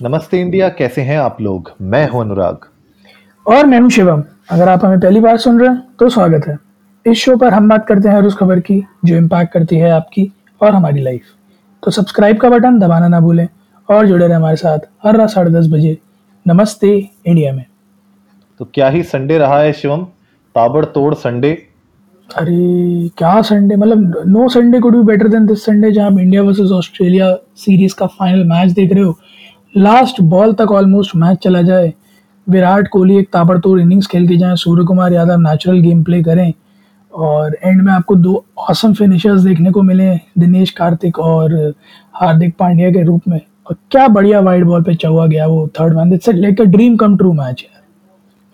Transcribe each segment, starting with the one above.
नमस्ते इंडिया कैसे हैं आप लोग? मैं हूँ अनुराग। और मैं हूँ शिवम। अगर आप हमें पहली बार सुन रहे हैं तो स्वागत है। इस शो पर हम बात करते हैं हर उस खबर की जो इम्पैक्ट करती है आपकी और हमारी लाइफ तो सब्सक्राइब का बटन दबाना ना भूलें और जुड़े रहे हमारे साथ हर रात साढ़े दस बजे नमस्ते इंडिया में। तो क्या ही संडे रहा है शिवम? ताबड़तोड़ संडे अरे क्या संडे मतलब no Sunday could be better than this Sunday जहाँ आप इंडिया वर्सेस ऑस्ट्रेलिया सीरीज़ का फाइनल मैच देख रहे हो। लास्ट बॉल तक ऑलमोस्ट मैच चला जाए। विराट कोहली एक ताबड़तोड़ इनिंग्स खेल के जाएँ Surya Kumar Yadav natural game play करें। और एंड में आपको दो ऑसम फिनिशर्स देखने को मिले दिनेश कार्तिक और हार्दिक पांड्या के रूप में। और क्या बढ़िया वाइड बॉल पे चौवा गया वो third man it's like a dream come true match है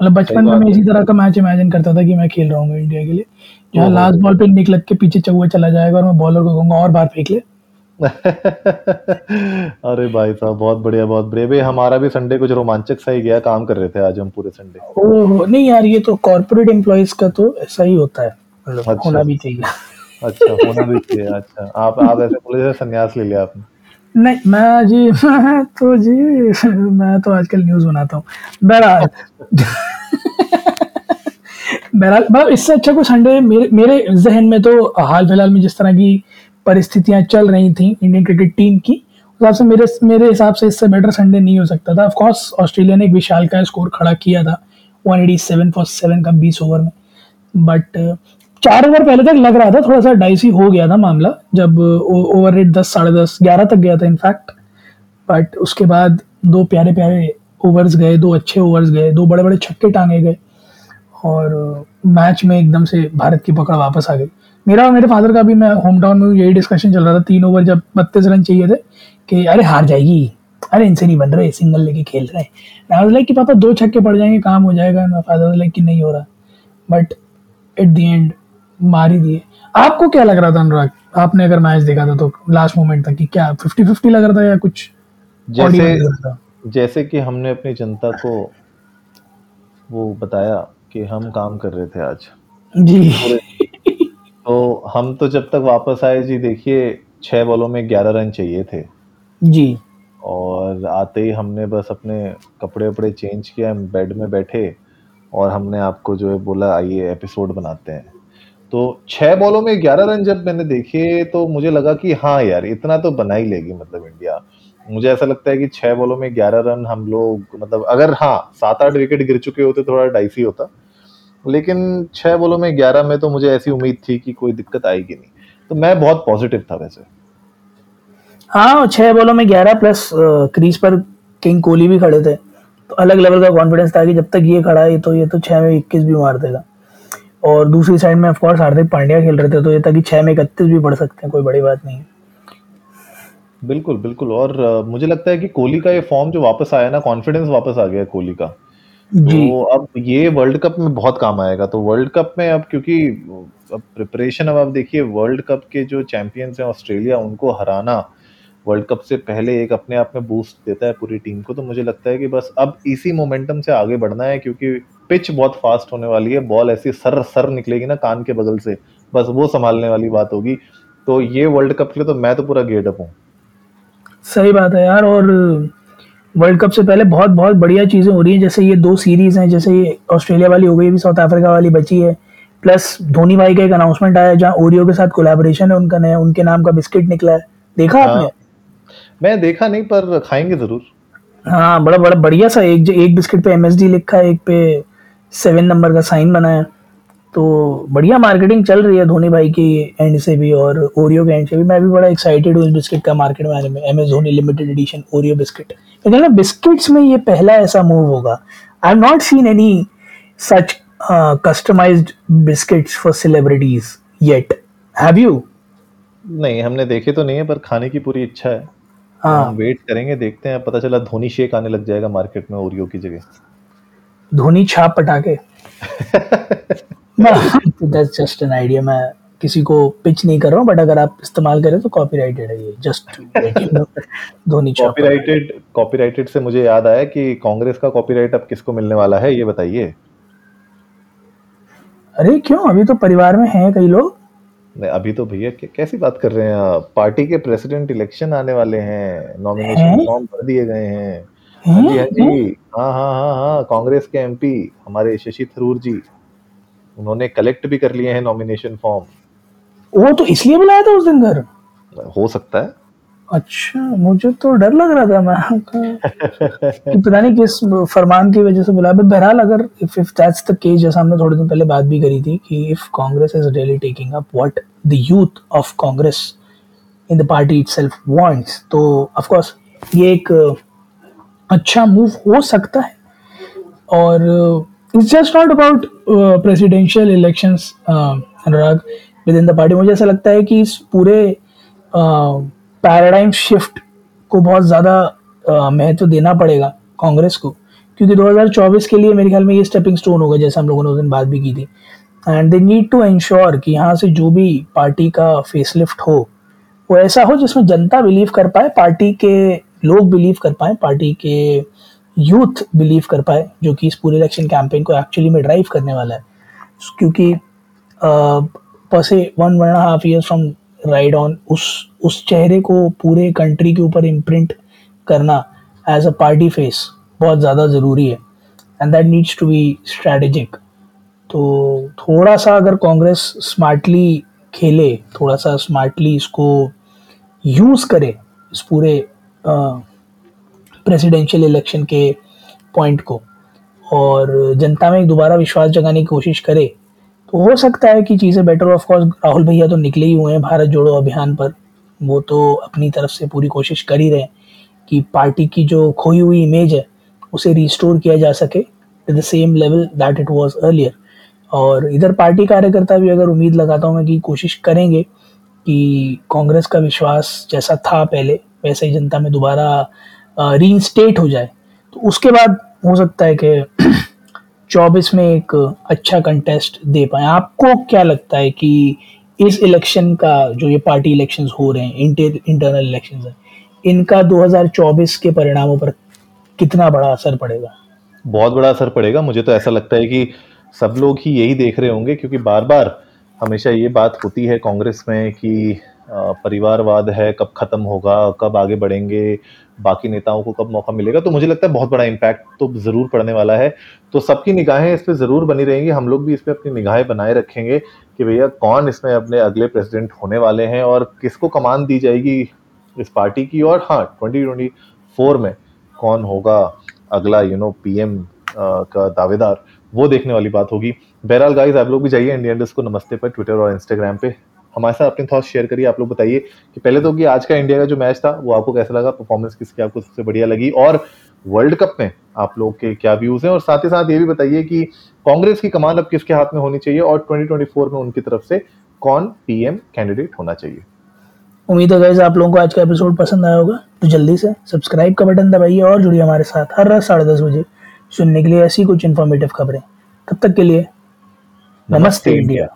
मतलब बचपन में मैं इसी तरह का मैच इमेजिन करता था कि मैं खेल रहा हूँ इंडिया के लिए। जहाँ लास्ट बॉल पे निक लग के पीछे चौवा चला जाएगा और मैं बॉलर को कहूँगा और बार फेंक ले। अरे भाई साहब बहुत बढ़िया बहुत ब्रेव हमारा भी संडे कुछ रोमांचक सा ही गया काम कर रहे थे आज हम पूरे संडे ओह नहीं यार ये तो कॉर्पोरेट एम्प्लॉयज़ का तो ऐसा ही होता है। मतलब अच्छा। होना भी चाहिए। अच्छा होना भी चाहिए अच्छा। आप आप ऐसे बोले जैसे संन्यास ले लिया आपने। नहीं मैं जी मैं तो जी मैं तो आजकल न्यूज़ बनाता हूँ। बहरहाल। बहरहाल मतलब इससे अच्छा कोई संडे मेरे मेरे जहन में तो हाल फ़िलहाल में जिस तरह की परिस्थितियाँ चल रही थी इंडियन क्रिकेट टीम की हिसाब से मेरे मेरे हिसाब से इससे बेटर संडे नहीं हो सकता था। ऑफ़ कोर्स ऑस्ट्रेलिया ने एक विशाल का स्कोर खड़ा किया था 187 फॉर सेवन का 20 ओवर में। बट चार ओवर पहले तक लग रहा था थोड़ा सा डाइसी हो गया था मामला, जब ओवर रेट दस, साढ़े दस, ग्यारह तक गया था इनफैक्ट बट उसके बाद दो प्यारे प्यारे ओवर्स गए, दो अच्छे ओवर्स गए, दो बड़े बड़े छक्के टांगे गए। और मैच में एकदम से भारत की पकड़ वापस आ गई। मेरा और मेरे फादर का भी मैं होम टाउन में यही डिस्कशन चल रहा था तीन ओवर जब बत्तीस रन चाहिए थे कि अरे हार जाएगी। अरे इनसे नहीं बन रहे सिंगल लेके खेल रहे हैं। लाइक कि पापा दो छक्के पड़ जाएँगे काम हो जाएगा। मेरा फादर लाइक कि नहीं हो रहा। बट एट दी एंड मार ही दिए। आपको क्या लग रहा था अनुराग? आपने अगर मैच देखा था तो लास्ट मोमेंट तक कि क्या फिफ्टी फिफ्टी लग रहा था या कुछ? जैसे जैसे कि हमने अपनी जनता को वो बताया कि हम काम कर रहे थे आज। जी। तो हम तो जब तक वापस आए जी देखिए छह बॉलों में ग्यारह रन चाहिए थे। जी। और आते ही हमने बस अपने कपड़े वपड़े चेंज किया बेड में बैठे और हमने आपको जो है बोला आइए एपिसोड बनाते हैं। तो छह बॉलों में ग्यारह रन जब मैंने देखे तो मुझे लगा कि हाँ यार इतना तो बना ही लेगी मतलब इंडिया। मुझे ऐसा लगता है कि छह बॉलों में ग्यारह रन हम लोग मतलब अगर हाँ सात आठ विकेट गिर चुके होते थोड़ा डाइसी होता। लेकिन छह बॉलों में ग्यारह में तो मुझे ऐसी उम्मीद थी कि कोई दिक्कत आएगी नहीं। तो मैं बहुत पॉजिटिव था वैसे। हाँ छह बॉलों में ग्यारह प्लस क्रीज पर किंग कोहली भी खड़े थे। तो अलग लेवल का कॉन्फिडेंस था कि जब तक ये खड़ा है तो ये तो छह में इक्कीस भी मार देगा। और दूसरी साइड में ऑफकोर्स हार्दिक पांड्या खेल रहे थे तो ये था कि छह में इकतीस भी पढ़ सकते हैं कोई बड़ी बात नहीं बिल्कुल बिल्कुल। और मुझे लगता है कि कोहली का ये फॉर्म जो वापस आया ना कॉन्फिडेंस वापस आ गया कोहली का। तो अब ये वर्ल्ड कप में बहुत काम आएगा। तो वर्ल्ड कप में अब क्योंकि अब प्रिपरेशन अब आप देखिए वर्ल्ड कप के जो चैंपियंस हैं ऑस्ट्रेलिया उनको हराना वर्ल्ड कप से पहले एक अपने आप में बूस्ट देता है पूरी टीम को तो मुझे लगता है कि बस अब इसी मोमेंटम से आगे बढ़ना है क्योंकि पिच बहुत फास्ट होने वाली है बॉल ऐसी सर सर निकलेगी ना कान के बगल से बस वो संभालने वाली बात होगी। तो ये वर्ल्ड कप के लिए तो मैं तो पूरा गेट अप हूँ। सही बात है यार और वर्ल्ड कप से पहले बहुत बहुत बढ़िया चीज़ें हो रही हैं। जैसे ये दो सीरीज़ हैं जैसे ये ऑस्ट्रेलिया वाली हो गई भी साउथ अफ्रीका वाली बची है। प्लस धोनी भाई का एक अनाउंसमेंट आया जहाँ ओरियो के साथ कोलैबोरेशन है उनका नया उनके नाम का बिस्किट निकला है। देखा हाँ, आपने? मैं देखा नहीं पर खाएँगे ज़रूर। हाँ बड़ा बड़ा बढ़िया सा एक एक बिस्किट पे एमएसडी लिखा है एक पे सेवन नंबर का साइन बना है। तो बढ़िया मार्केटिंग चल रही है धोनी भाई की एंड से भी और ओरियो के एंड से भी। मैं भी बड़ा एक्साइटेड हूँ इस बिस्किट का मार्केट में आने में। M S Dhoni limited edition Oreo biscuit. ना बिस्किट्स में ये पहला ऐसा मूव होगा। I have not seen any such customised biscuits for celebrities yet have you नहीं हमने देखे तो नहीं है पर खाने की पूरी इच्छा है। हाँ। हम वेट करेंगे देखते हैं पता चला धोनी शेक आने लग जाएगा मार्केट में ओरियो की जगह। धोनी छाप पटाके दैट्स जस्ट एन आइडिया मैं किसी को पिच नहीं कर रहा हूँ बट अगर आप इस्तेमाल करें तो कॉपीराइटेड है ये जस्ट धोनी कॉपीराइटेड कॉपीराइटेड से मुझे याद आया कि कांग्रेस का कॉपीराइट अब किसको मिलने वाला है ये बताइए अरे क्यों अभी तो परिवार में हैं कई लोग नहीं, अभी तो भैया कैसी बात कर रहे हैं आप? पार्टी के प्रेसिडेंट इलेक्शन आने वाले हैं, नॉमिनेशन फॉर्म भर दिए गए हैं। हाँ जी, हाँ हैं? जी। हाँ, हाँ, हाँ, हाँ, कांग्रेस के एमपी हमारे शशि थरूर जी, उन्होंने कलेक्ट भी कर लिए हैं नॉमिनेशन फॉर्म। वो तो इसलिए बुलाया था उस दिन घर? हो सकता है। अच्छा, मुझे तो डर लग रहा था मैं कि पता नहीं किस फरमान की वजह से बुलाया बहरहाल अगर if if that's the case जैसा हमने थोड़े दिन पहले बात भी करी थी कि if Congress is really taking up what the youth of Congress in the party itself wants तो ऑफ़ कोर्स ये एक अच्छा मूव हो सकता है और it's just not about presidential elections Anurag within the party मुझे ऐसा लगता है कि इस पूरे पैराडाइम शिफ्ट को बहुत ज़्यादा महत्व देना पड़ेगा कांग्रेस को। क्योंकि 2024 के लिए मेरे ख्याल में ये स्टेपिंग स्टोन होगा, जैसे हम लोगों ने उस दिन बात भी की थी। And they need to ensure कि यहाँ से जो भी पार्टी का फेसलिफ्ट हो, वो ऐसा हो जिसमें जनता बिलीव कर पाए पार्टी के लोग बिलीव कर पाए पार्टी के यूथ बिलीव कर पाए, जो कि इस पूरे इलेक्शन कैंपेन को एक्चुअली में ड्राइव करने वाला है। क्योंकि पसे one one half year from ride on उस उस चेहरे को पूरे कंट्री के ऊपर इम्प्रिंट करना एज अ पार्टी फेस बहुत ज़्यादा ज़रूरी है। And that needs to be strategic तो थोड़ा सा अगर कांग्रेस स्मार्टली खेले, थोड़ा सा स्मार्टली इसको यूज़ करे इस पूरे प्रेसिडेंशियल इलेक्शन के पॉइंट को। और जनता में एक दोबारा विश्वास जगाने की कोशिश करे तो हो सकता है कि चीज़ें बेटर ऑफ़ कोर्स राहुल भैया तो निकले ही हुए हैं भारत जोड़ो अभियान पर। वो तो अपनी तरफ़ से पूरी कोशिश कर ही रहे हैं कि पार्टी की जो खोई हुई इमेज है, उसे रिस्टोर किया जा सके to the same level that it was earlier और इधर पार्टी कार्यकर्ता भी अगर उम्मीद लगाता हूँ मैं कि कोशिश करेंगे कि कांग्रेस का विश्वास जैसा था पहले, वैसे ही जनता में दोबारा री हो जाए। तो उसके बाद हो सकता है कि चौबीस में एक अच्छा कंटेस्ट दे पाए। आपको क्या लगता है कि इस इलेक्शन का जो ये पार्टी इलेक्शन हो रहे हैं इंटर इंटरनल इलेक्शन है, इनका 2024 के परिणामों पर कितना बड़ा असर पड़ेगा? बहुत बड़ा असर पड़ेगा। मुझे तो ऐसा लगता है कि सब लोग ही यही देख रहे होंगे, क्योंकि बार बार हमेशा ये बात होती है कांग्रेस में कि परिवारवाद है, कब खत्म होगा, कब आगे बढ़ेंगे, बाकी नेताओं को कब मौका मिलेगा तो मुझे लगता है बहुत बड़ा इम्पैक्ट तो ज़रूर पड़ने वाला है। तो सबकी निगाहें इस पर ज़रूर बनी रहेंगी, हम लोग भी इस पर अपनी निगाहें बनाए रखेंगे कि भैया कौन इसमें अपने अगले प्रेसिडेंट होने वाले हैं और किसको कमान दी जाएगी इस पार्टी की और हाँ ट्वेंटी ट्वेंटी फोर में कौन होगा अगला यू नो पीएम का दावेदार, वो देखने वाली बात होगी। बहरहाल गाइज़ आप लोग भी जाइए इंडियन को, नमस्ते पर ट्विटर और इंस्टाग्राम पे। हमारे साथ अपने थॉट्स शेयर करिए आप लोग बताइए कि पहले तो कि आज का इंडिया का जो मैच था वो आपको कैसा लगा? परफॉर्मेंस किसकी आपको सबसे बढ़िया लगी? और वर्ल्ड कप में आप लोग के क्या व्यूज़ हैं? और साथ ही साथ ये भी बताइए कि कांग्रेस की कमान अब किसके हाथ में होनी चाहिए? और 2024 में उनकी तरफ़ से कौन पीएम कैंडिडेट होना चाहिए? उम्मीद है आप लोगों को आज का एपिसोड पसंद आया होगा तो जल्दी से सब्सक्राइब का बटन दबाइए और जुड़िए हमारे साथ हर रात साढ़े दस बजे सुनने के लिए ऐसी कुछ इन्फॉर्मेटिव खबरें। तब तक के लिए नमस्ते, नमस्ते इंडिया